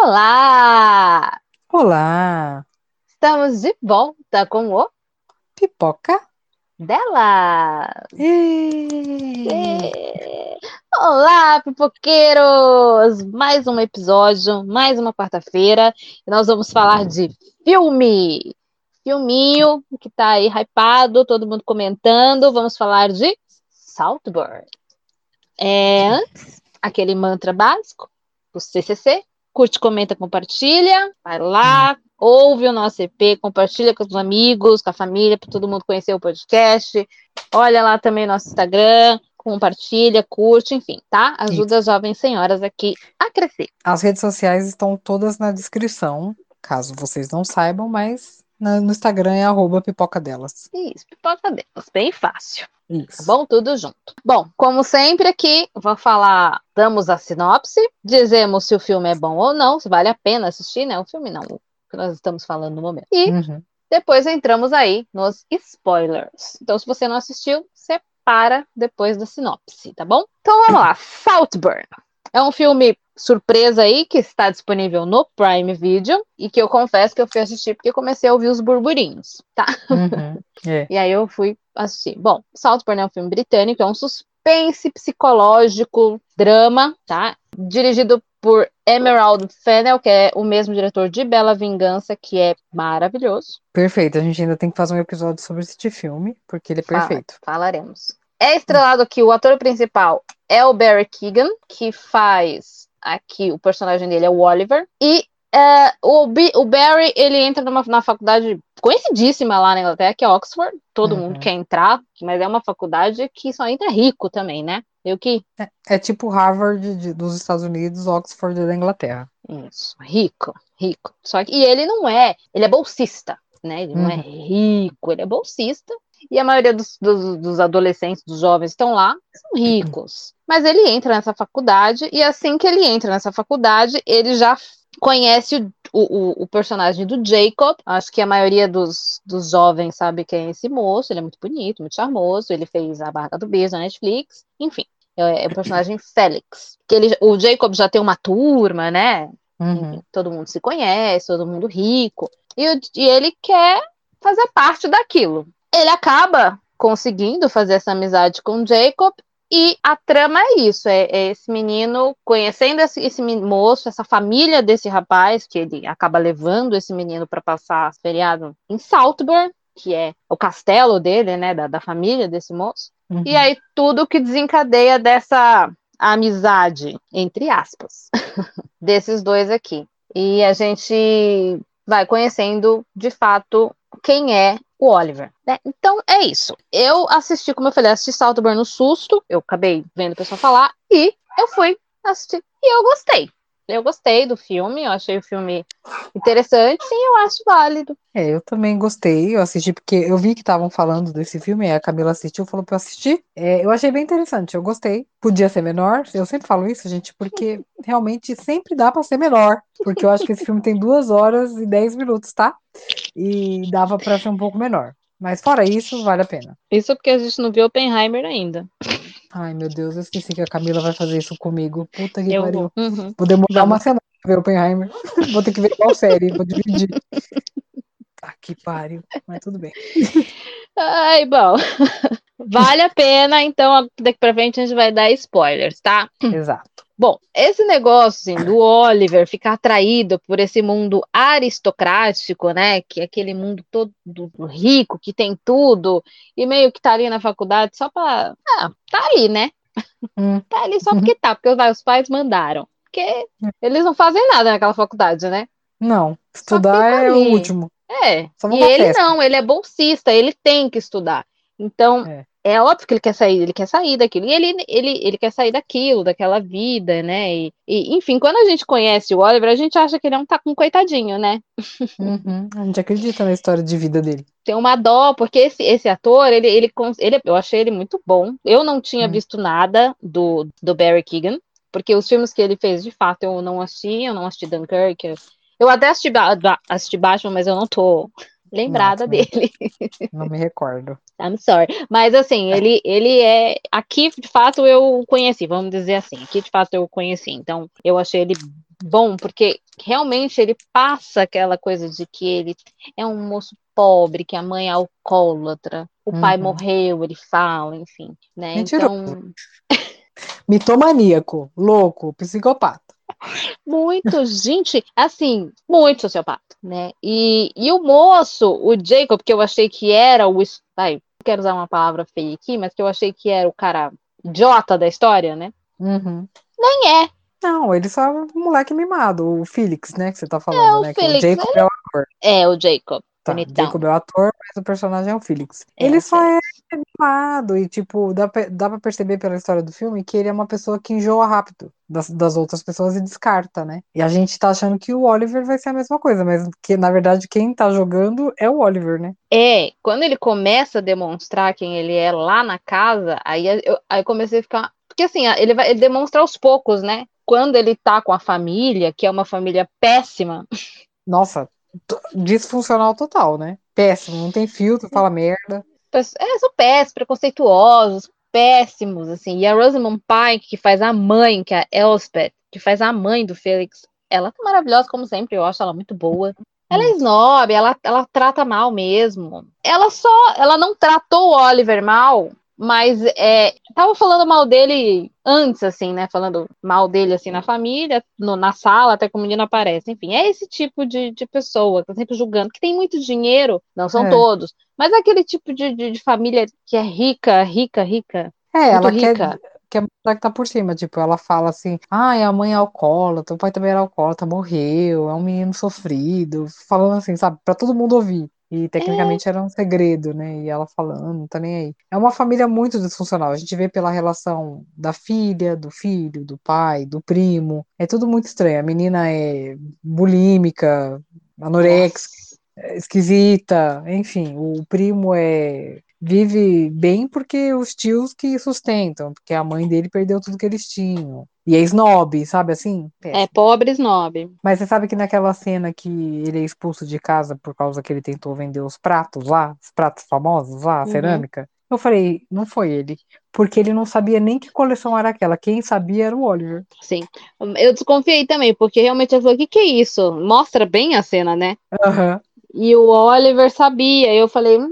Olá! Olá! Estamos de volta com o Pipoca dela! Olá, pipoqueiros! Mais um episódio, mais uma quarta-feira, nós vamos falar de filme! Filminho que tá aí hypado, todo mundo comentando. Vamos falar de Saltburn. É, antes, aquele mantra básico, o CCC. Curte, comenta, compartilha. Vai lá, ouve o nosso EP, compartilha com os amigos, com a família, para todo mundo conhecer o podcast. Olha lá também nosso Instagram, compartilha, curte, enfim, tá? Ajuda as jovens senhoras aqui a crescer. As redes sociais estão todas na descrição, caso vocês não saibam, mas no Instagram é arroba pipoca delas. Isso, pipoca delas, bem fácil. Tá Isso. bom? Tudo junto. Bom, como sempre aqui, vou falar, damos a sinopse, dizemos se o filme é bom ou não, se vale a pena assistir, né? O filme não, o que nós estamos falando no momento. E Uhum. depois entramos aí nos spoilers. Então, se você não assistiu, você para depois da sinopse, tá bom? Então vamos lá, Saltburn. É um filme surpresa aí que está disponível no Prime Video e que eu confesso que eu fui assistir porque comecei a ouvir os burburinhos, tá? Uhum. É. E aí eu fui assistir. Bom, Saltburn é um filme britânico, é um suspense psicológico, drama, tá? Dirigido por Emerald Fennell, que é o mesmo diretor de Bela Vingança, que é maravilhoso. Perfeito, a gente ainda tem que fazer um episódio sobre este filme, porque ele é Fala- perfeito. falaremos. É estrelado aqui, o ator principal é o Barry Keegan, que faz aqui, o personagem dele é o Oliver. E é, o, Bi- o Barry, ele entra numa, na faculdade conhecidíssima lá na Inglaterra, que é Oxford. Todo Uhum. mundo quer entrar, mas é uma faculdade que só entra rico também, né? Eu que É tipo Harvard de- dos Estados Unidos, Oxford da Inglaterra. Isso, rico, rico. Só que e ele não é, ele é bolsista, né? Ele não é Uhum. rico, ele é bolsista. E a maioria dos, dos, dos adolescentes, dos jovens que estão lá, são ricos. Mas ele entra nessa faculdade, e assim que ele entra nessa faculdade, ele já conhece o, o, o personagem do Jacob. Acho que a maioria dos, dos jovens sabe quem é esse moço. Ele é muito bonito, muito charmoso. Ele fez a Barra do Beijo na Netflix. Enfim, é, é o personagem Félix. Que ele, o Jacob já tem uma turma, né? Uhum. Todo mundo se conhece, todo mundo rico, e, e ele quer fazer parte daquilo. Ele acaba conseguindo fazer essa amizade com o Jacob, e a trama é isso: é, é esse menino conhecendo esse, esse moço, essa família desse rapaz, que ele acaba levando esse menino para passar feriado em Saltburn, que é o castelo dele, né, da, da família desse moço. Uhum. E aí tudo que desencadeia dessa amizade, entre aspas, desses dois aqui. E a gente vai conhecendo de fato quem é o Oliver. né? Então é isso. Eu assisti, como eu falei, assisti Saltburn no susto. Eu acabei vendo o pessoal falar e eu fui assistir. E eu gostei. Eu gostei do filme, eu achei o filme interessante e eu acho válido. É, eu também gostei, eu assisti porque eu vi que estavam falando desse filme, a Camila assistiu, falou pra eu assistir. É, eu achei bem interessante, eu gostei. Podia ser menor, eu sempre falo isso, gente, porque realmente sempre dá pra ser menor. Porque eu acho que esse filme tem duas horas e dez minutos, tá? E dava pra ser um pouco menor. Mas fora isso, vale a pena. Isso porque a gente não viu Oppenheimer ainda. Ai, meu Deus, eu esqueci que a Camila vai fazer isso comigo. Puta que Eu pariu. vou. Uhum. Vou demorar Vamos. uma semana pra ver Oppenheimer. Vou ter que ver qual série, vou dividir. Tá que pariu, mas tudo bem. Ai, bom. Vale a pena, então daqui pra frente a gente vai dar spoilers, tá? Exato. Bom, esse negócio assim, do Oliver ficar atraído por esse mundo aristocrático, né? Que é aquele mundo todo rico, que tem tudo, e meio que tá ali na faculdade só pra. Ah, tá ali, né? Hum. Tá ali só porque tá, porque os pais mandaram. Porque eles não fazem nada naquela faculdade, né? Não, estudar é o último. É, e ele festa. não, ele é bolsista, ele tem que estudar. Então, É. é, óbvio que ele quer sair, ele quer sair daquilo. E ele, ele, ele quer sair daquilo, daquela vida, né? E, e, enfim, quando a gente conhece o Oliver, a gente acha que ele é um, tá, um coitadinho, né? Uhum, A gente acredita na história de vida dele. Tem uma dó, porque esse, esse ator, ele, ele, ele, eu achei ele muito bom. Eu não tinha Hum. visto nada do, do Barry Keegan, porque os filmes que ele fez, de fato, eu não assisti, eu não assisti Dunkirk. Eu até assisti, assisti Batman, mas eu não tô lembrada dele. Não me recordo. I'm sorry. Mas assim, ele, ele é. Aqui, de fato, eu o conheci, vamos dizer assim. Aqui, de fato, eu o conheci. Então, eu achei ele bom, porque realmente ele passa aquela coisa de que ele é um moço pobre, que a mãe é alcoólatra, o pai Uhum. morreu, ele fala, enfim, né? Mentiroso. Então, Mitomaníaco, louco, psicopata. Muito, gente, assim, muito sociopata, né? E, e o moço, o Jacob, que eu achei que era o. Ai, quero usar uma palavra feia aqui, mas que eu achei que era o cara idiota da história, né? Uhum. Nem é. Não, ele só é um moleque mimado, o Felix, né, que você tá falando, o né? Felix, o Jacob é o ator. É o Jacob. Tá. Jacob é o ator, mas o personagem é o Felix. É, ele só é Mimado e, tipo, dá, pra- dá pra perceber pela história do filme que ele é uma pessoa que enjoa rápido das, das outras pessoas e descarta, né? E a gente tá achando que o Oliver vai ser a mesma coisa, mas que, na verdade, quem tá jogando é o Oliver, né? É, quando ele começa a demonstrar quem ele é lá na casa, aí eu, aí eu comecei a ficar. Porque assim, ele vai ele demonstra aos poucos, né? Quando ele tá com a família, que é uma família péssima, Nossa, disfuncional total, né? Péssimo, não tem filtro, fala merda. É, são péssimos, preconceituosos, péssimos, assim. E a Rosamund Pike, que faz a mãe, que é a Elspeth, que faz a mãe do Felix, ela tá maravilhosa, como sempre, eu acho ela muito boa. Ela é snob, ela, ela trata mal mesmo. Ela só, ela não tratou o Oliver mal, mas é, tava falando mal dele antes, assim, né? Falando mal dele, assim, na família, no- na sala, até que o menino aparece. Enfim, é esse tipo de, de pessoa que tá sempre julgando, que tem muito dinheiro, não são É. todos, mas é aquele tipo de, de, de família que é rica, rica, rica, É, ela quer, rica. quer mostrar que tá por cima. Tipo, ela fala assim: ai, a mãe é alcoólatra, o pai também era alcoólatra, morreu, é um menino sofrido. Falando assim, sabe, pra todo mundo ouvir. E tecnicamente era um segredo, né? E ela falando, não tá nem aí. É uma família muito disfuncional. A gente vê pela relação da filha, do filho, do pai, do primo. É tudo muito estranho. A menina é bulímica, anorexica Nossa. esquisita, enfim, o primo é vive bem porque os tios que sustentam, porque a mãe dele perdeu tudo que eles tinham. E é snob, sabe assim? É pobre snob. Mas você sabe que naquela cena que ele é expulso de casa por causa que ele tentou vender os pratos lá, os pratos famosos lá, a Uhum. cerâmica, eu falei, não foi ele, porque ele não sabia nem que coleção era aquela, quem sabia era o Oliver. Sim. Eu desconfiei também, porque realmente eu falei, o que que é isso? Mostra bem a cena, né? Aham. E o Oliver sabia. Eu falei, hum,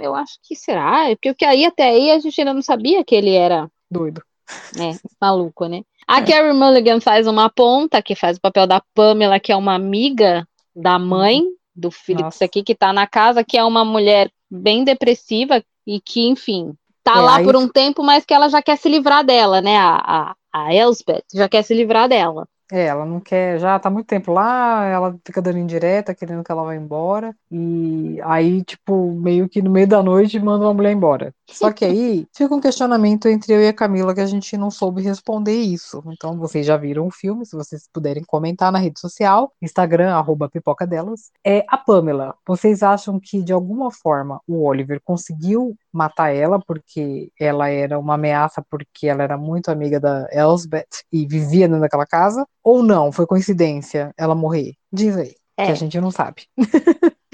eu acho que será? Porque o que aí até aí a gente ainda não sabia que ele era Doido. é, maluco, né? A Carrie Mulligan faz uma ponta, que faz o papel da Pamela, que é uma amiga da mãe do Felix Nossa. aqui, que tá na casa, que é uma mulher bem depressiva e que, enfim, tá É, lá aí- por um tempo, mas que ela já quer se livrar dela, né? A, a, a Elspeth já quer se livrar dela. É, ela não quer, já tá muito tempo lá, ela fica dando indireta, querendo que ela vá embora. E aí, tipo, meio que no meio da noite manda uma mulher embora. Só que aí fica um questionamento entre eu e a Camila que a gente não soube responder isso. Então, vocês já viram o filme, se vocês puderem comentar na rede social, Instagram, arroba pipoca delas. É a Pamela. Vocês acham que de alguma forma o Oliver conseguiu matar ela porque ela era uma ameaça porque ela era muito amiga da Elsbeth e vivia dentro daquela casa? Ou não, foi coincidência ela morrer? Diz aí, É. que a gente não sabe.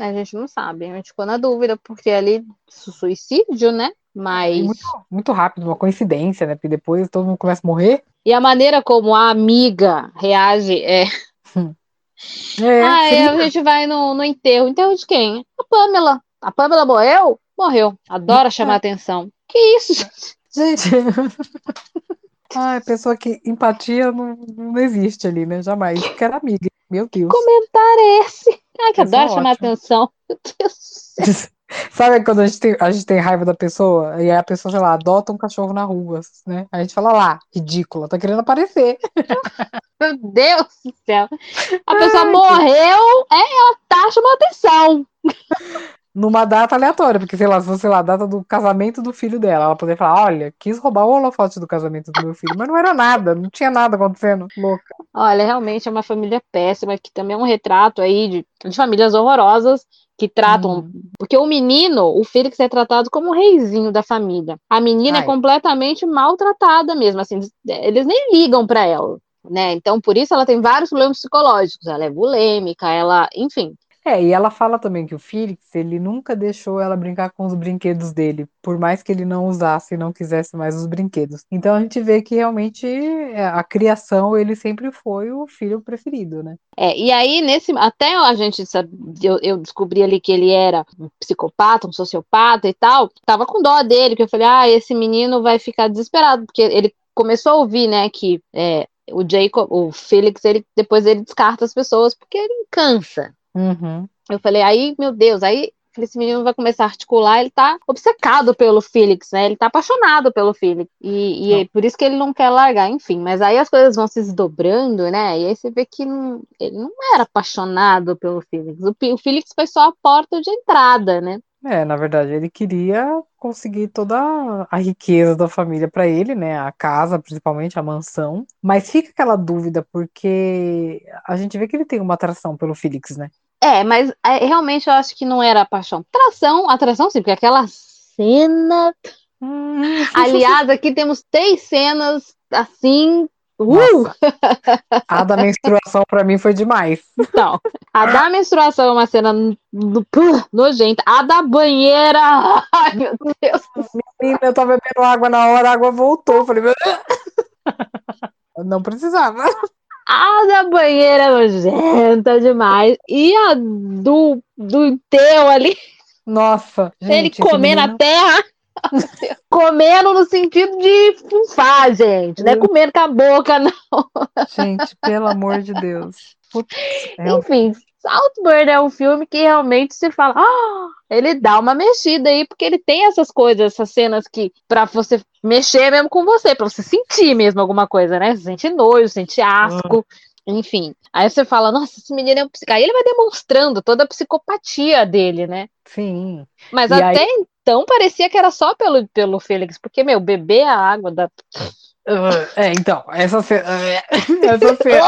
A gente não sabe, a gente ficou na dúvida, porque ali su- suicídio, né? Mas. E muito, muito rápido, uma coincidência, né? Porque depois todo mundo começa a morrer. E a maneira como a amiga reage é. É, ah, é, a gente vai no, no enterro. Enterro de quem? A Pamela. A Pamela morreu? Morreu. Adora chamar atenção. Que isso, gente? Gente. Ai, pessoa que empatia não, não existe ali, né? Jamais. Porque era amiga. Meu Deus. Comentário é esse? Ai, que Pessoa adora chamar atenção. Meu Deus do céu. Sabe quando a gente, tem, a gente tem raiva da pessoa e aí a pessoa, sei lá, adota um cachorro na rua, né? A gente fala lá, ridícula, tá querendo aparecer. Meu Deus do céu. A pessoa morreu, é, ela tá chamando atenção. Numa data aleatória, porque sei lá, se fosse lá, a data do casamento do filho dela, ela poderia falar: olha, quis roubar o holofote do casamento do meu filho, mas não era nada, não tinha nada acontecendo, louca. Olha, realmente é uma família péssima, que também é um retrato aí de, de famílias horrorosas que tratam. Hum. Porque o menino, o Felix é tratado como o reizinho da família. A menina Ai. é completamente maltratada mesmo, assim, eles nem ligam pra ela, né? Então, por isso ela tem vários problemas psicológicos. Ela é bulêmica, ela, enfim. É, e ela fala também que o Felix, ele nunca deixou ela brincar com os brinquedos dele, por mais que ele não usasse e não quisesse mais os brinquedos. Então a gente vê que realmente é, a criação, ele sempre foi o filho preferido, né? É, e aí, nesse. Até a gente eu, eu descobri ali que ele era um psicopata, um sociopata e tal. Tava com dó dele, que eu falei, ah, esse menino vai ficar desesperado, porque ele começou a ouvir, né, que é, o Jacob, o Felix, ele depois ele descarta as pessoas porque ele cansa. Uhum. Eu falei, aí, meu Deus, aí esse menino vai começar a articular, ele tá obcecado pelo Felix, né? Ele tá apaixonado pelo Felix. E, e é por isso que ele não quer largar, enfim. Mas aí as coisas vão se desdobrando, né? E aí você vê que não, ele não era apaixonado pelo Felix. O, o Felix foi só a porta de entrada, né? É, na verdade, ele queria conseguir toda a riqueza da família para ele, né? A casa, principalmente, a mansão. Mas fica aquela dúvida, porque a gente vê que ele tem uma atração pelo Felix, né? É, mas é, realmente eu acho que não era paixão. Atração, atração sim, porque aquela cena. Hum. Aliás, aqui temos três cenas assim. Uh! A da menstruação para mim foi demais. Não, a da menstruação é uma cena no, nojenta. A da banheira. Ai, meu Deus. Menina, eu tava bebendo água na hora, a água voltou. Falei, meu Não precisava. A da banheira é nojenta demais. E a do, do teu ali. Nossa. ele comer menino... na terra. comendo no sentido de fufar, gente. Não é comendo com a boca, não. Gente, pelo amor de Deus. Putz, é Enfim, Saltburn é um filme que realmente se fala, ah, ele dá uma mexida aí, porque ele tem essas coisas, essas cenas que, pra você mexer mesmo com você, pra você sentir mesmo alguma coisa, né? Você sente nojo, sente asco. Enfim, aí você fala, nossa, esse menino é um psicopata. Aí ele vai demonstrando toda a psicopatia dele, né? Sim. Mas E até aí- então parecia que era só pelo, pelo Félix, porque, meu, beber a água da. É, então, essa cena. Essa cena.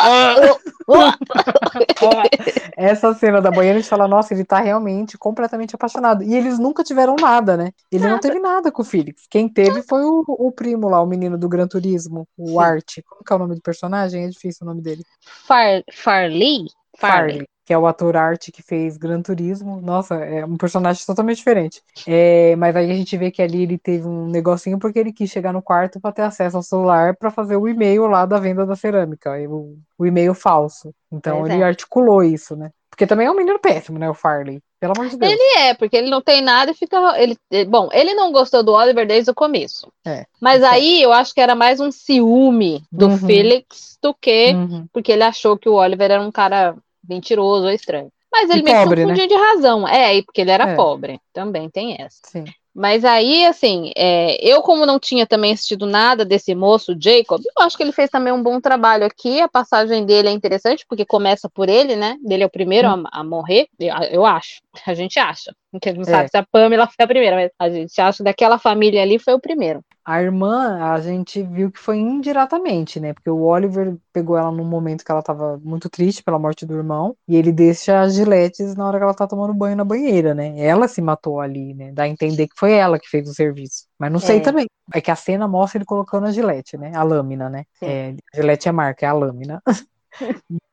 Essa cena da banheira, a gente fala, nossa, ele tá realmente completamente apaixonado. E eles nunca tiveram nada, né? Ele não teve nada com o Felix. Quem teve foi o, o primo lá, o menino do Gran Turismo, o Sim. Art. Como que é o nome do personagem? É difícil o nome dele. Far, Farley? Farley, que é o ator Art que fez Gran Turismo. Nossa, é um personagem totalmente diferente. É, mas aí a gente vê que ali ele teve um negocinho porque ele quis chegar no quarto para ter acesso ao celular para fazer o e-mail lá da venda da cerâmica, o, o e-mail falso. Então Pois ele é. articulou isso, né? Porque também é um menino péssimo, né, o Farley. Pelo amor de Deus. Ele é, porque ele não tem nada e fica. Ele, ele- bom, ele não gostou do Oliver desde o começo. É, Mas é. aí eu acho que era mais um ciúme do Uhum. Felix do que Uhum. porque ele achou que o Oliver era um cara mentiroso ou estranho. Mas ele E meio que pobre, confundia de razão. É, porque ele era É. pobre. Também tem essa. Sim. Mas aí, assim, é, eu, como não tinha também assistido nada desse moço, Jacob, eu acho que ele fez também um bom trabalho aqui. A passagem dele é interessante, porque começa por ele, né? Ele é o primeiro a, a morrer, eu, eu acho. A gente acha. Porque a gente não É. sabe se a Pamela foi a primeira, mas a gente acha que daquela família ali foi o primeiro. A irmã, a gente viu que foi indiretamente, né? Porque o Oliver pegou ela num momento que ela tava muito triste pela morte do irmão, e ele deixa as giletes na hora que ela tá tomando banho na banheira, né? Ela se matou ali, né? Dá a entender que foi ela que fez o serviço. Mas não sei É. também. É que a cena mostra ele colocando a gilete, né? A lâmina, né? É, gilete é a marca, é a lâmina.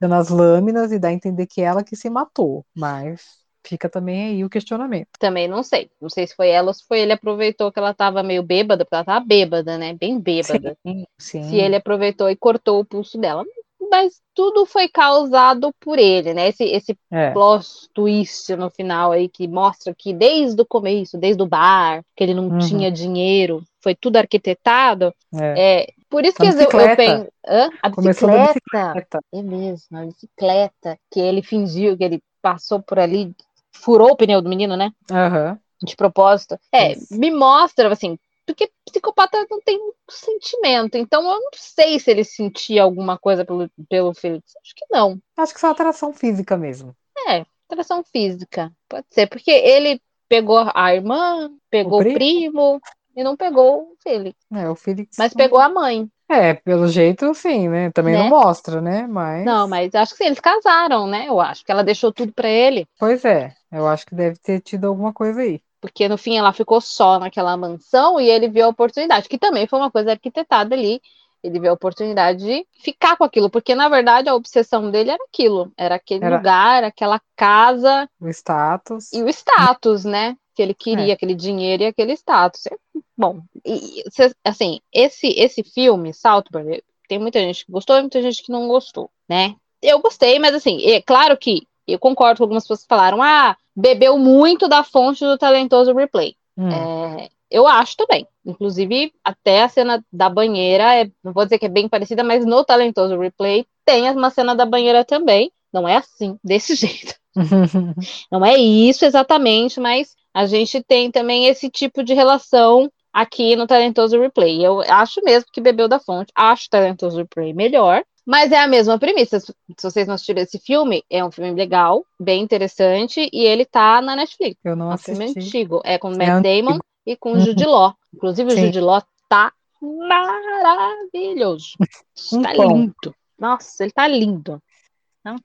Nas lâminas e dá a entender que é ela que se matou. Mas fica também aí o questionamento. Também não sei. Não sei se foi ela ou se foi ele aproveitou que ela tava meio bêbada, porque ela tava bêbada, né? Bem bêbada. Sim, sim. se ele aproveitou e cortou o pulso dela. Mas tudo foi causado por ele, né? Esse, esse É. plot twist no final aí que mostra que desde o começo, desde o bar, que ele não Uhum. tinha dinheiro, foi tudo arquitetado. É. É, por isso A que eu, eu bicicleta. penso. Hã? A da bicicleta. É mesmo, a bicicleta que ele fingiu que ele passou por ali, furou o pneu do menino, né? Aham. de propósito. É, Isso. me mostra, assim, porque psicopata não tem sentimento, então eu não sei se ele sentia alguma coisa pelo, pelo Felix. Acho que não. Acho que só atração física mesmo. É, atração física. Pode ser, porque ele pegou a irmã, pegou O o primo? primo, e não pegou o Felix. É, o Felix. Mas não- pegou a mãe. É, pelo jeito, sim, né? Também Né? não mostra, né? Mas. Não, mas acho que sim, eles casaram, né? Eu acho que ela deixou tudo pra ele. Pois é, eu acho que deve ter tido alguma coisa aí. Porque no fim ela ficou só naquela mansão e ele viu a oportunidade, que também foi uma coisa arquitetada ali ele vê a oportunidade de ficar com aquilo, porque na verdade a obsessão dele era aquilo, era aquele Era- lugar, aquela casa O status. e o status, né? Que ele queria, É. aquele dinheiro e aquele status. É, Bom, e, assim, esse, esse filme, Saltburn, tem muita gente que gostou e muita gente que não gostou, né? Eu gostei, mas assim, é claro que eu concordo com algumas pessoas que falaram, ah, bebeu muito da fonte do talentoso replay. Hum. É, eu acho também. Inclusive, até a cena da banheira, é, não vou dizer que é bem parecida, mas no talentoso replay tem uma cena da banheira também. Não é assim, desse jeito. Não é isso exatamente, mas a gente tem também esse tipo de relação aqui no Talentoso Replay. Eu acho mesmo que bebeu da fonte, acho Talentoso Replay melhor, mas é a mesma premissa. Se vocês não assistiram esse filme, é um filme legal, bem interessante, e ele tá na Netflix. Eu não É um filme assisti. antigo, é com o É Matt antigo. Damon e com o Uhum. Jude Law. Inclusive, o Sim. Jude Law tá maravilhoso. Um Tá lindo. Nossa, ele tá lindo.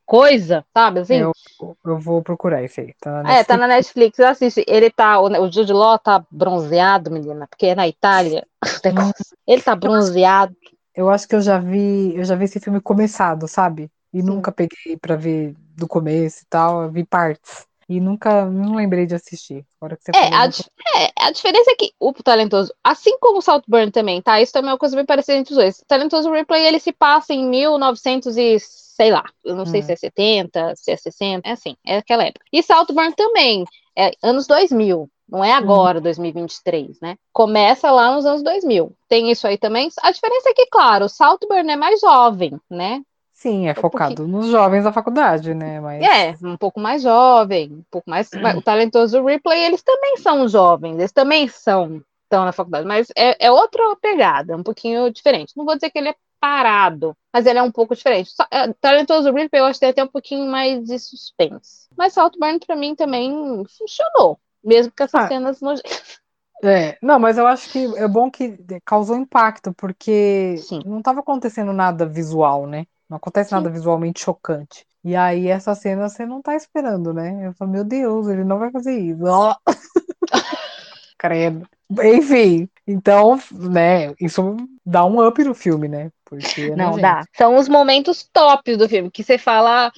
Coisa, sabe? Assim, Eu, eu vou procurar esse aí. Tá na é, tá na Netflix, assiste. Ele tá, o, Jude Law tá bronzeado, menina, porque é na Itália. Ele tá bronzeado. Eu acho que eu já vi, eu já vi esse filme começado, sabe? E Sim. nunca peguei pra ver do começo e tal, eu vi partes. E nunca, não lembrei de assistir. Agora que você É, falou, a, di- é, a diferença é que o Talentoso, assim como o Saltburn também, tá? Isso também é uma coisa bem parecida entre os dois. O Talentoso Replay, ele se passa em 1900 e sei lá, eu não sei Hum. se é 70, se é 60, é assim, é aquela época. E Saltburn também, é anos 2000, não é agora, 2023, né? Começa lá nos anos 2000. Tem isso aí também. A diferença é que, claro, o Saltburn é mais jovem, né? Sim, é pouquinho. focado nos jovens da faculdade, né? Mas É, um pouco mais jovem, um pouco mais. O talentoso Ripley, eles também são jovens, eles também são estão na faculdade, mas é, é outra pegada, um pouquinho diferente. Não vou dizer que ele é parado, mas ele é um pouco diferente. Só- é, talentoso Ripley, eu acho que tem até um pouquinho mais de suspense. Mas Saltburn, pra mim, também funcionou, mesmo com essas Ah. cenas no. É, não, mas eu acho que é bom que causou impacto, porque Sim. não estava acontecendo nada visual, né? Não acontece Sim. nada visualmente chocante. E aí, essa cena você não tá esperando, né? Eu falo, meu Deus, ele não vai fazer isso. Ó. Credo. Enfim, então, né, isso dá um up no filme, né? Porque é Não nojento. dá. São os momentos tops do filme, que você fala, "Ah,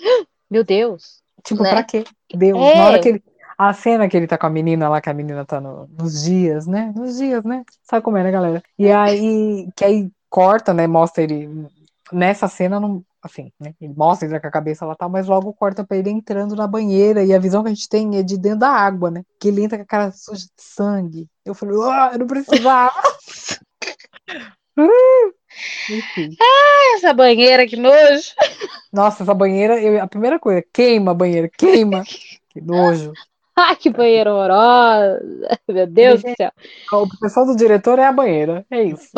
meu Deus. Tipo, né? pra quê? Deus, É. na hora que ele. A cena que ele tá com a menina lá, que a menina tá no- nos dias, né? Nos dias, né? Sabe como é, né, galera? E aí, que aí corta, né? Mostra ele. Nessa cena, não. Assim, né? Ele mostra ele com a cabeça lá tal, mas logo corta pra ele entrando na banheira. E a visão que a gente tem é de dentro da água, né? Que ele entra com a cara suja de sangue. Eu falei, ah, eu não precisava. Enfim. Essa banheira, que nojo. Nossa, essa banheira, eu- a primeira coisa, queima a banheira, queima. Que nojo. Ai, que banheira horrorosa. Meu Deus do céu. O pessoal do diretor é a banheira. É isso.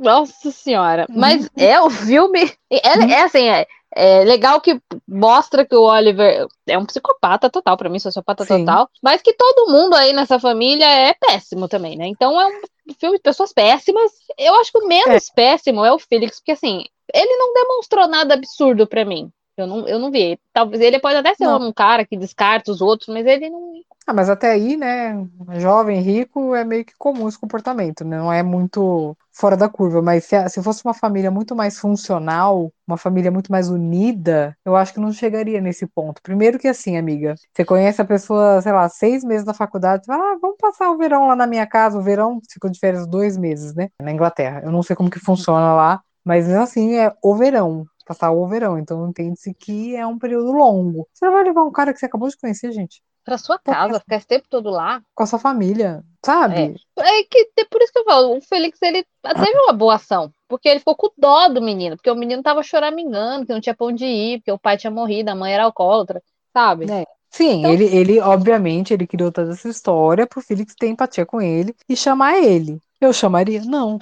Nossa senhora. Uhum. Mas é o filme. É, é assim, é, é legal que mostra que o Oliver é um psicopata total, pra mim, sociopata Sim. total. Mas que todo mundo aí nessa família é péssimo também, né? Então é um filme de pessoas péssimas. Eu acho que o menos péssimo é o Felix, porque assim, ele não demonstrou nada absurdo pra mim. Eu não, eu não vi. Talvez ele pode até ser Não. um cara que descarta os outros, mas ele não. Ah, mas até aí, né, jovem, rico, é meio que comum esse comportamento, né? Não é muito fora da curva, mas se, se fosse uma família muito mais funcional, uma família muito mais unida, eu acho que não chegaria nesse ponto. Primeiro que assim, amiga, você conhece a pessoa, sei lá, seis meses da faculdade, você fala, ah, vamos passar o verão lá na minha casa, o verão ficou de férias dois meses, né, na Inglaterra. Eu não sei como que funciona lá, mas mesmo assim é o verão. Passar o verão, então entende-se que é um período longo. Você não vai levar um cara que você acabou de conhecer, gente, Pra sua casa, ficar esse tempo todo lá. com a sua família, sabe? É que é por isso que eu falo, o Felix ele teve uma boa ação, porque ele ficou com dó do menino, porque o menino tava choramingando, que não tinha pra onde ir, porque o pai tinha morrido, a mãe era alcoólatra, sabe? É. Sim, Então- ele, ele, obviamente, ele criou toda essa história pro Felix ter empatia com ele e chamar ele. Eu chamaria? Não.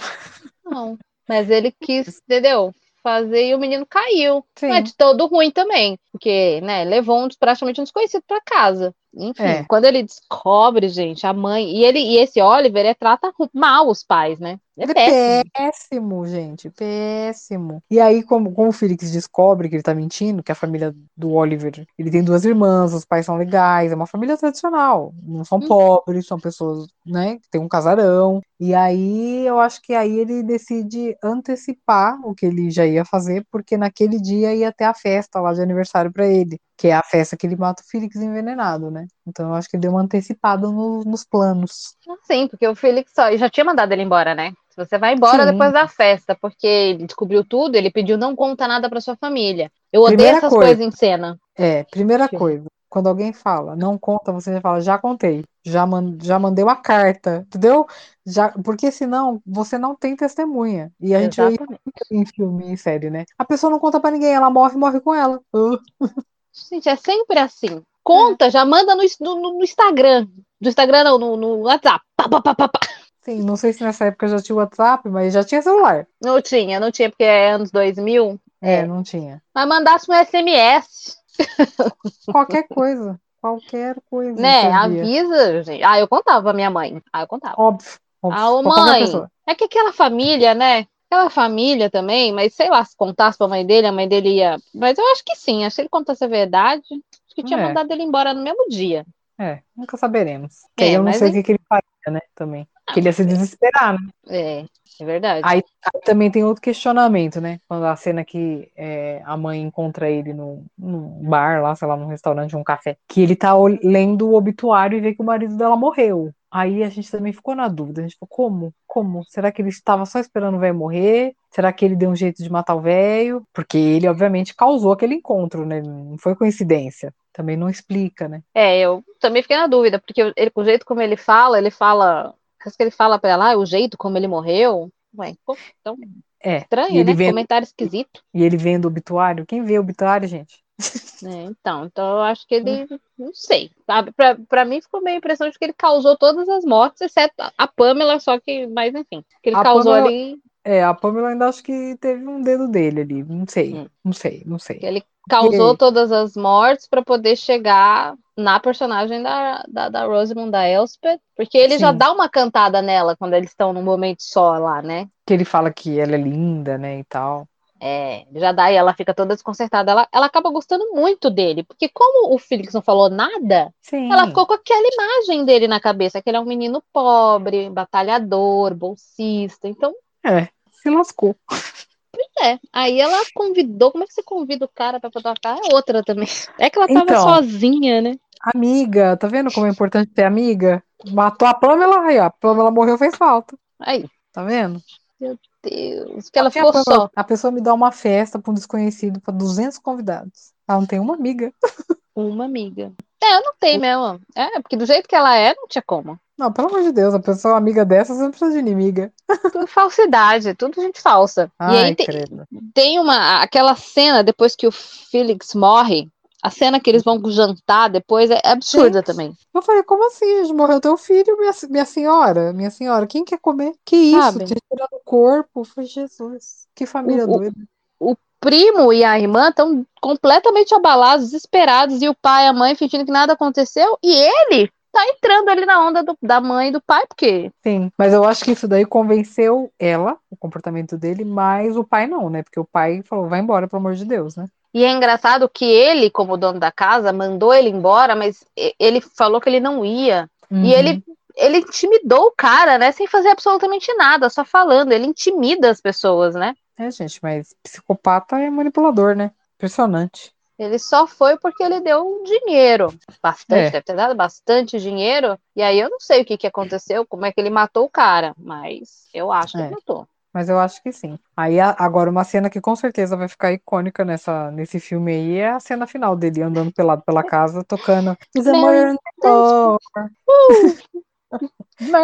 Não. Mas ele quis, entendeu? Fazer e o menino caiu. Sim. Não é de todo ruim também, porque, né, levou um, praticamente um desconhecido pra casa. Enfim, É. quando ele descobre, gente, a mãe. E ele e esse Oliver é, trata mal os pais, né? É Ele péssimo. é péssimo, gente, péssimo. E aí, como, como o Felix descobre que ele tá mentindo, que a família do Oliver, ele tem duas irmãs, os pais são legais, é uma família tradicional, não são Hum. pobres, são pessoas, né, tem um casarão. E aí, eu acho que aí ele decide antecipar o que ele já ia fazer, porque naquele dia ia ter a festa lá de aniversário pra ele, que é a festa que ele mata o Felix envenenado, né? Então eu acho que ele deu uma antecipada no- nos planos. Sim, porque o Felix só, já tinha mandado ele embora, né? Se você vai embora Sim. depois da festa, porque ele descobriu tudo, ele pediu não conta nada pra sua família. Eu odeio Primeira essas coisa. coisas em cena. É, primeira coisa, quando alguém fala, não conta, você já fala, já contei, já, man já mandei uma carta, entendeu? Já, porque senão você não tem testemunha. E a gente Exatamente. em filme e série, né? A pessoa não conta pra ninguém, ela morre, morre com ela. Gente, é sempre assim. Conta, já manda no, no- no Instagram. Do Instagram não, no, no WhatsApp. Pá, pá, pá. sim, não sei se nessa época já tinha WhatsApp, mas já tinha celular. Não tinha, não tinha, porque é anos 2000. É, É. não tinha. Mas mandasse um SMS, Qualquer coisa, qualquer coisa. né? Avisa, gente. Ah, eu contava pra minha mãe. Ah, eu contava. Óbvio. óbvio. Ah, ô mãe, é que aquela família, né? Aquela família também, mas sei lá, se contasse pra mãe dele, a mãe dele ia. Mas eu acho que sim, acho que ele contasse a verdade. Acho que tinha É. mandado ele embora no mesmo dia. É, nunca saberemos. É, eu não sei o que, que ele faria, né? Também. Que ele ia se desesperar, né? É, é verdade. Aí, aí também tem outro questionamento, né? Quando a cena que é, a mãe encontra ele no, num bar lá, sei lá, num restaurante, um café, que ele tá lendo o obituário e vê que o marido dela morreu. Aí a gente também ficou na dúvida. A gente ficou, como? Como? Será que ele estava só esperando o velho morrer? Será que ele deu um jeito de matar o velho? Porque ele, obviamente, causou aquele encontro, né? Não foi coincidência. Também não explica, né? É, eu também fiquei na dúvida, porque ele, o jeito como ele fala, ele fala. Parece que ele fala pra ela, ah, o jeito como ele morreu. Ué, pô, então, É. estranho, ele né? Comentário esquisito. E ele vendo o obituário. Quem vê o obituário, gente? né? Então, então eu acho que ele, não sei, sabe? Pra, pra mim ficou meio a impressão de que ele causou todas as mortes, exceto a- Pamela, só que, mas enfim, que ele A causou Pamela- ali, É, a Pamela ainda acho que teve um dedo dele ali. Não sei. Hum. Não sei, não sei. ele causou todas as mortes pra poder chegar na personagem da, da, da Rosamund, da Elspeth, porque ele já Sim. dá uma cantada nela quando eles estão num momento só lá, né? Que ele fala que ela é linda, né, e tal. É, já dá e ela fica toda desconcertada. Ela, ela acaba gostando muito dele, porque como o Felix não falou nada, Sim. Ela ficou com aquela imagem dele na cabeça, que ele é um menino pobre, batalhador, bolsista. Então, É, se lascou. é. Aí ela convidou. Como é que você convida o cara pra tocar? É outra também. É que ela tava Então. sozinha, né? Amiga, tá vendo como é importante ter amiga? Matou a Pamela, aí, ó. A Pamela morreu, fez falta. Aí, Tá vendo? Deus, que ela a ficou Pamela- só. A pessoa me dá uma festa pra um desconhecido, pra 200 convidados. Ela não tem uma amiga. Uma amiga. É, eu não tenho mesmo. É, porque do jeito que ela é, não tinha como. Não, pelo amor de Deus, a pessoa amiga dessa, você não precisa de inimiga. Tudo falsidade, tudo gente falsa. e Ai, aí tem, credo. tem uma. Aquela cena depois que o Felix morre. A cena que eles vão jantar depois é absurda também. Eu falei, como assim? gente? Morreu teu filho, minha, minha senhora? Minha senhora, quem quer comer? Que isso? Te tirando o corpo? Foi Jesus. Que família O- o- doida. primo e a irmã estão completamente abalados, desesperados, e o pai e a mãe fingindo que nada aconteceu, e ele tá entrando ali na onda do- da mãe e do pai, porque Sim, mas eu acho que isso daí convenceu ela, o comportamento dele, mas o pai não, né? Porque o pai falou, vai embora, pelo amor de Deus, né? E é engraçado que ele, como dono da casa, mandou ele embora, mas ele falou que ele não ia. Uhum. E ele, ele intimidou o cara, né? Sem fazer absolutamente nada, só falando. Ele intimida as pessoas, né? É, gente, mas psicopata é manipulador, né? Impressionante. Ele só foi porque ele deu dinheiro. Bastante, É. deve ter dado bastante dinheiro. E aí eu não sei o que, que aconteceu, como é que ele matou o cara, mas eu acho que É. ele matou. Mas eu acho que sim. Aí agora uma cena que com certeza vai ficar icônica nessa, nesse filme aí é a cena final dele andando pelado pela casa, tocando Is a.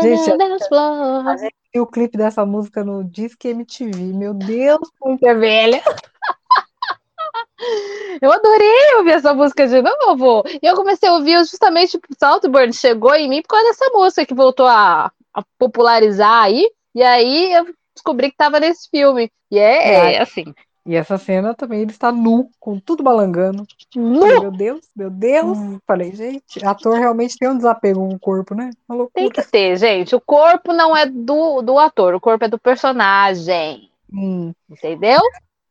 Gente, Murder floor. a gente viu o clipe dessa música no Disque MTV. Meu Deus, que é velha. Eu adorei ouvir essa música de novo. E eu comecei a ouvir justamente o Saltburn chegou em mim por causa dessa música que voltou a, a popularizar aí. E aí eu descobri que tava nesse filme. E é, É. assim. E essa cena também ele está nu, com tudo balangando. Nu! Falei, meu Deus, meu Deus. Hum. Falei, gente, ator realmente tem um desapego com o corpo, né? Tem que ter, gente. O corpo não é do, do ator, o corpo é do personagem. Hum, Entendeu?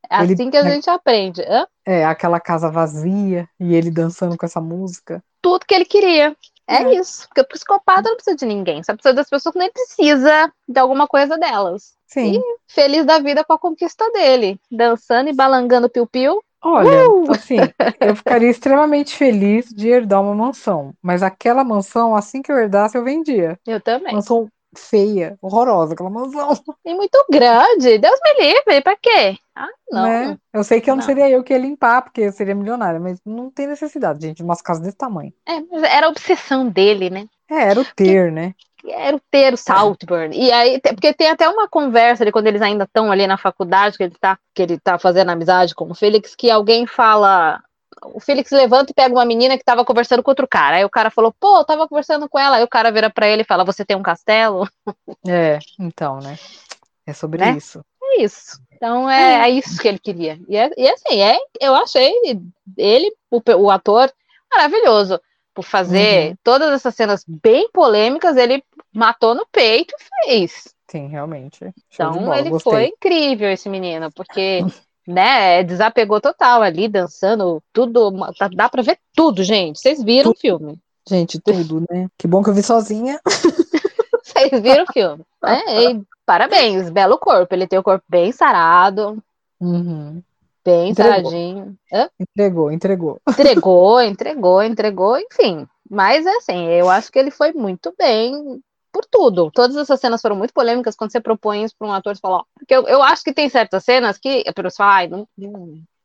É Ele- assim que a gente aprende. Hã? é, aquela casa vazia e ele dançando com essa música. Tudo que ele queria. É, É. isso. Porque o psicopata não precisa de ninguém. Só precisa das pessoas que nem precisa de alguma coisa delas. Sim. Feliz da vida com a conquista dele. Dançando e balangando piu-piu. Olha, Uh! assim, eu ficaria extremamente feliz de herdar uma mansão. Mas aquela mansão, assim que eu herdasse, eu vendia. Eu também. Mansão feia, horrorosa, aquela mansão. E muito grande. Deus me livre. Pra quê? Ah, não. né? Eu sei que eu não, Não. seria eu que ia limpar, porque eu seria milionária, mas não tem necessidade, gente, de umas casas desse tamanho. É, mas era a obsessão dele, né? É, era o ter, né? Era o ter o Saltburn. E aí, porque tem até uma conversa ali, quando eles ainda estão ali na faculdade, que ele, tá, que ele tá fazendo amizade com o Félix, que alguém fala. O Félix levanta e pega uma menina que tava conversando com outro cara. Aí o cara falou, pô, eu tava conversando com ela. Aí o cara vira pra ele e fala, você tem um castelo? É, então, né? É sobre Né? isso. É isso. Então é, é isso que ele queria. E, é, e assim, é, eu achei ele, o, o ator, maravilhoso. Por fazer Uhum. todas essas cenas bem polêmicas, ele matou no peito e fez. Sim, realmente. Show Então ele foi incrível, esse menino, porque, né, desapegou total ali, dançando, tudo, dá, dá pra ver tudo, gente. Vocês viram o filme. Gente, tudo, né? Que bom que eu vi sozinha. Vocês viram o filme. né? E parabéns, belo corpo. Ele tem o corpo bem sarado, Uhum. bem Entregou. saradinho. Hã? Entregou, entregou. Entregou, entregou, entregou, enfim. Mas assim, eu acho que ele foi muito bem por tudo. Todas essas cenas foram muito polêmicas quando você propõe isso para um ator e fala, ó, porque eu, eu acho que tem certas cenas que a pessoa fala, ai, não, não,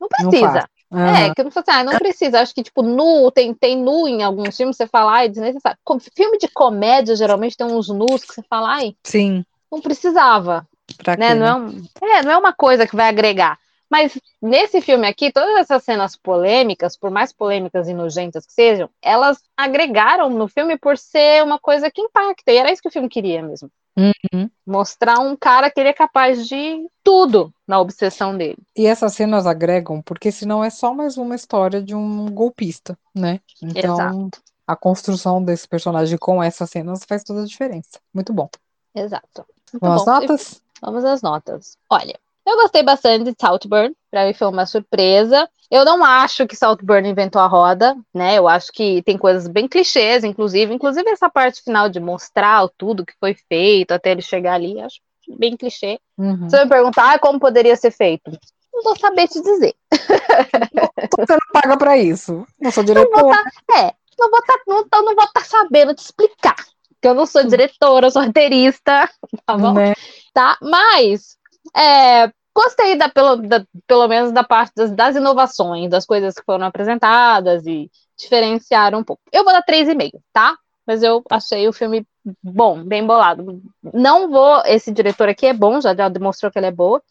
não Não precisa. faz. É, que eu não falo assim, ah, não precisa. Acho que, tipo, nu, tem, tem nu em alguns filmes, você fala, ai, desnecessário. Com- Filme de comédia, geralmente, tem uns nus que você fala, ai, Sim, não precisava, pra né? quê, Não é, um- é, não é uma coisa que vai agregar. Mas nesse filme aqui, todas essas cenas polêmicas, por mais polêmicas e nojentas que sejam, elas agregaram no filme por ser uma coisa que impacta. E era isso que o filme queria mesmo. Uhum. Mostrar um cara que ele é capaz de tudo na obsessão dele. E essas cenas agregam, porque senão é só mais uma história de um golpista, né? Então, Exato. a construção desse personagem com essas cenas faz toda a diferença. Muito bom. Exato. Muito Vamos às bom. notas? Vamos às notas. Olha, eu gostei bastante de Saltburn, pra mim foi uma surpresa. Eu não acho que Saltburn inventou a roda, né? Eu acho que tem coisas bem clichês, inclusive, inclusive essa parte final de mostrar o tudo que foi feito até ele chegar ali, acho bem clichê. Uhum. Se você me perguntar ah, como poderia ser feito, não vou saber te dizer. Você não paga pra isso. Eu sou diretor. É, não vou tá, não, tô- não vou estar sabendo te explicar, porque eu não sou diretora, eu sou roteirista, tá bom? né? tá? Mas é, gostei da, pelo, da- pelo menos da parte das, das inovações, das coisas que foram apresentadas e diferenciaram um pouco. Eu vou dar 3,5, tá? Mas eu achei o filme bom, bem bolado. Não vou. Esse diretor aqui é bom, já, já demonstrou que ele é boa,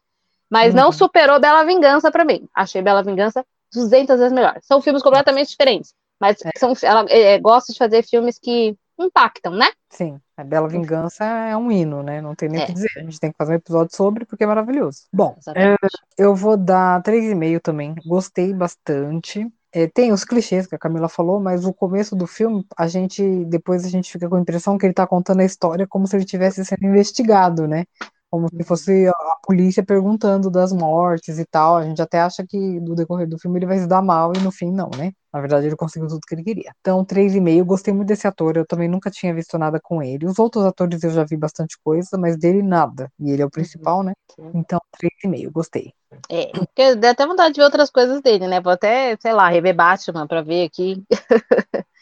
mas não Uhum. superou Bela Vingança pra mim. Achei Bela Vingança 200 vezes melhor. São filmes completamente diferentes, mas são, ela é, gosta de fazer filmes que impactam, né? Sim, a Bela Vingança é um hino, né? Não tem nem o É. que dizer. A gente tem que fazer um episódio sobre porque é maravilhoso. Bom, é, eu vou dar 3,5 também. Gostei bastante. É, tem os clichês que a Camila falou, mas o começo do filme, a gente depois a gente fica com a impressão que ele tá contando a história como se ele tivesse sendo investigado, né? Como se fosse a polícia perguntando das mortes e tal. A gente até acha que no decorrer do filme ele vai se dar mal e no fim não, né? Na verdade ele conseguiu tudo que ele queria. Então, 3,5. Gostei muito desse ator. Eu também nunca tinha visto nada com ele. Os outros atores eu já vi bastante coisa, mas dele nada. E ele é o principal, né? Sim. Então, 3,5. Gostei. É, porque dá até vontade de ver outras coisas dele, né? Vou até, sei lá, rever Batman pra ver aqui.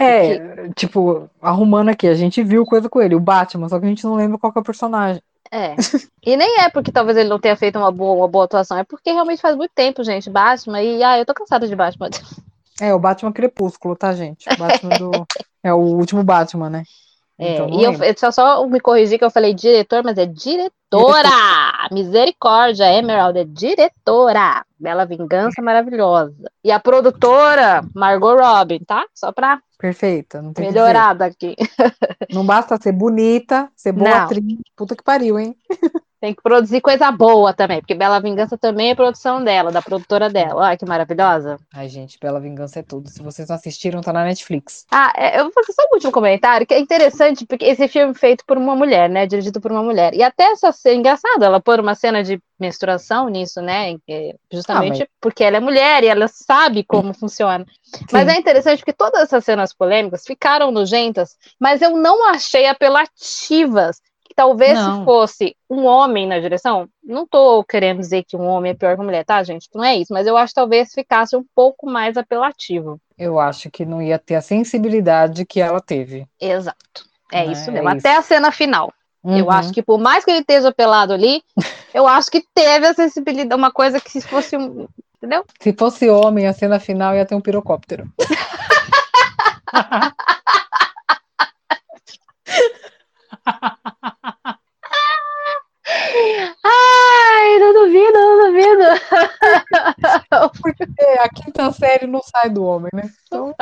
É, tipo, arrumando aqui, a gente viu coisa com ele, o Batman, só que a gente não lembra qual que é o personagem. É. E nem é porque talvez ele não tenha feito uma boa, uma boa atuação, é porque realmente faz muito tempo, gente, Batman, e ah, eu tô cansada de Batman. É, o Batman Crepúsculo, tá, gente? O Batman do. É o último Batman, né? É, Então, e eu, eu só, me corrigi que eu falei diretor, mas é diretora! Misericórdia, Emerald é diretora! Bela Vingança maravilhosa. E a produtora, Margot Robin, tá? Só pra Perfeita, não tem melhorada aqui. Não basta ser bonita, ser boa Não. atriz. Puta que pariu, hein? Tem que produzir coisa boa também, porque Bela Vingança também é produção dela, da produtora dela. Olha que maravilhosa. Ai, gente, Bela Vingança é tudo. Se vocês não assistiram, tá na Netflix. Ah, é, eu vou fazer só um último comentário, que é interessante, porque esse filme é feito por uma mulher, né? Dirigido por uma mulher. E até essa cena, engraçado, ela pôr uma cena de menstruação nisso, né? Justamente ah, mas... porque ela é mulher e ela sabe como funciona. Sim. Mas é interessante porque todas essas cenas polêmicas ficaram nojentas, mas eu não achei apelativas. Talvez não. se fosse um homem na direção, não tô querendo dizer que um homem é pior que uma mulher, tá, gente? Não é isso, mas eu acho que talvez ficasse um pouco mais apelativo. Eu acho que não ia ter a sensibilidade que ela teve. Exato. É, é isso mesmo. É Até isso. a cena final. Uhum. Eu acho que por mais que ele esteja pelado ali, eu acho que teve a sensibilidade, uma coisa que se fosse um. Entendeu? Se fosse homem, a cena final ia ter um pirocóptero. Ai, não duvido, não duvido. Porque a quinta série não sai do homem, né? Então...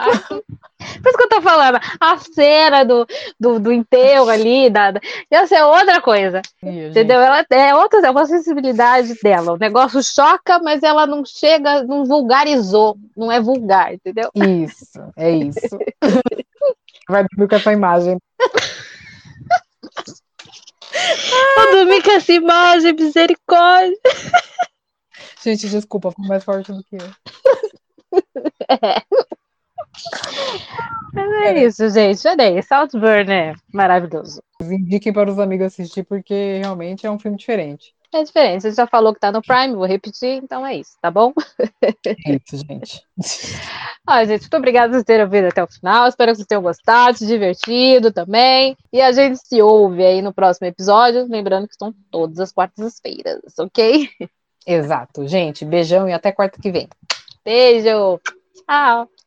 Por isso que eu tô falando, a cena do, do, do enterro ali, da, da, essa é outra coisa. Entendeu? Ela é outra, é uma sensibilidade dela. O negócio choca, mas ela não chega, não vulgarizou, não é vulgar, entendeu? Isso, é isso. Vai dormir com essa imagem. Eu dormi com essa imagem, misericórdia. Gente, desculpa, foi mais forte do que eu. É. Mas é, isso, gente. Olha aí, Saltburn é maravilhoso. Indiquem para os amigos assistir, porque realmente é um filme diferente. É diferente. Você já falou que tá no Prime, vou repetir, então é isso, tá bom? É isso, gente. Ah, gente, muito obrigada por terem ouvido até o final. Espero que vocês tenham gostado, se divertido também. E a gente se ouve aí no próximo episódio. Lembrando que estão todas as quartas-feiras, ok? Exato, gente. Beijão e até quarta que vem. Beijo. Tchau.